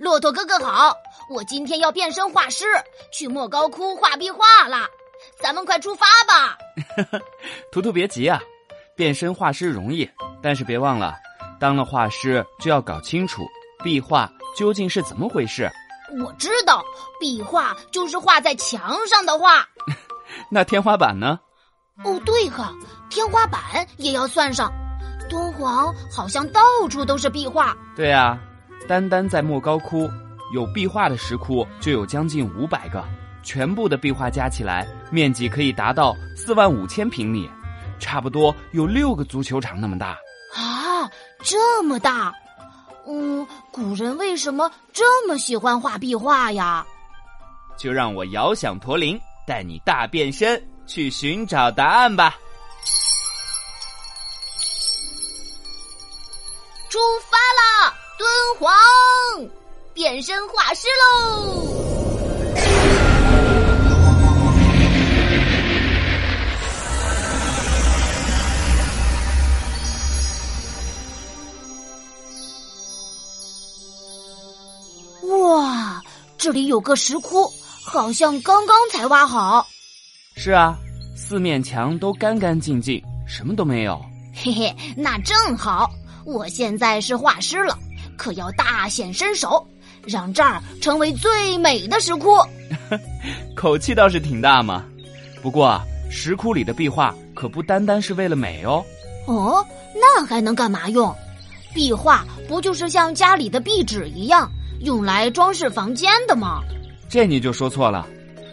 骆驼哥哥好，我今天要变身画师，去莫高窟画壁画了，咱们快出发吧！图图别急啊，变身画师容易，但是别忘了，当了画师就要搞清楚壁画究竟是怎么回事。我知道，壁画就是画在墙上的画。那天花板呢？哦，对哈，天花板也要算上。敦煌好像到处都是壁画。对啊，单单在莫高窟，有壁画的石窟就有将近五百个，全部的壁画加起来，面积可以达到四万五千平米，差不多有六个足球场那么大。啊，这么大！嗯，古人为什么这么喜欢画壁画呀？就让我遥想驼铃，带你大变身去寻找答案吧。出发啦，敦煌，变身画师喽！哇，这里有个石窟，好像刚刚才挖好。是啊，四面墙都干干净净，什么都没有。嘿嘿，那正好。我现在是画师了，可要大显身手，让这儿成为最美的石窟。口气倒是挺大嘛。不过石窟里的壁画可不单单是为了美哦。哦，那还能干嘛用？壁画不就是像家里的壁纸一样，用来装饰房间的吗？这你就说错了。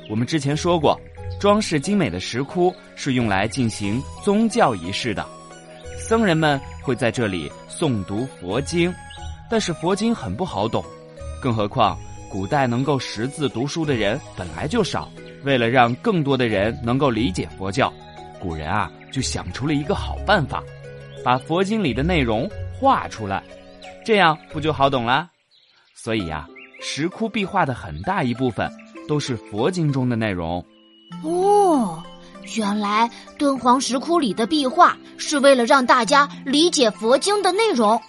我们之前说过，装饰精美的石窟是用来进行宗教仪式的。僧人们会在这里诵读佛经，但是佛经很不好懂，更何况古代能够识字读书的人本来就少。为了让更多的人能够理解佛教，古人啊就想出了一个好办法，把佛经里的内容画出来，这样不就好懂啦？所以呀，石窟壁画的很大一部分都是佛经中的内容。哦。原来敦煌石窟里的壁画是为了让大家理解佛经的内容。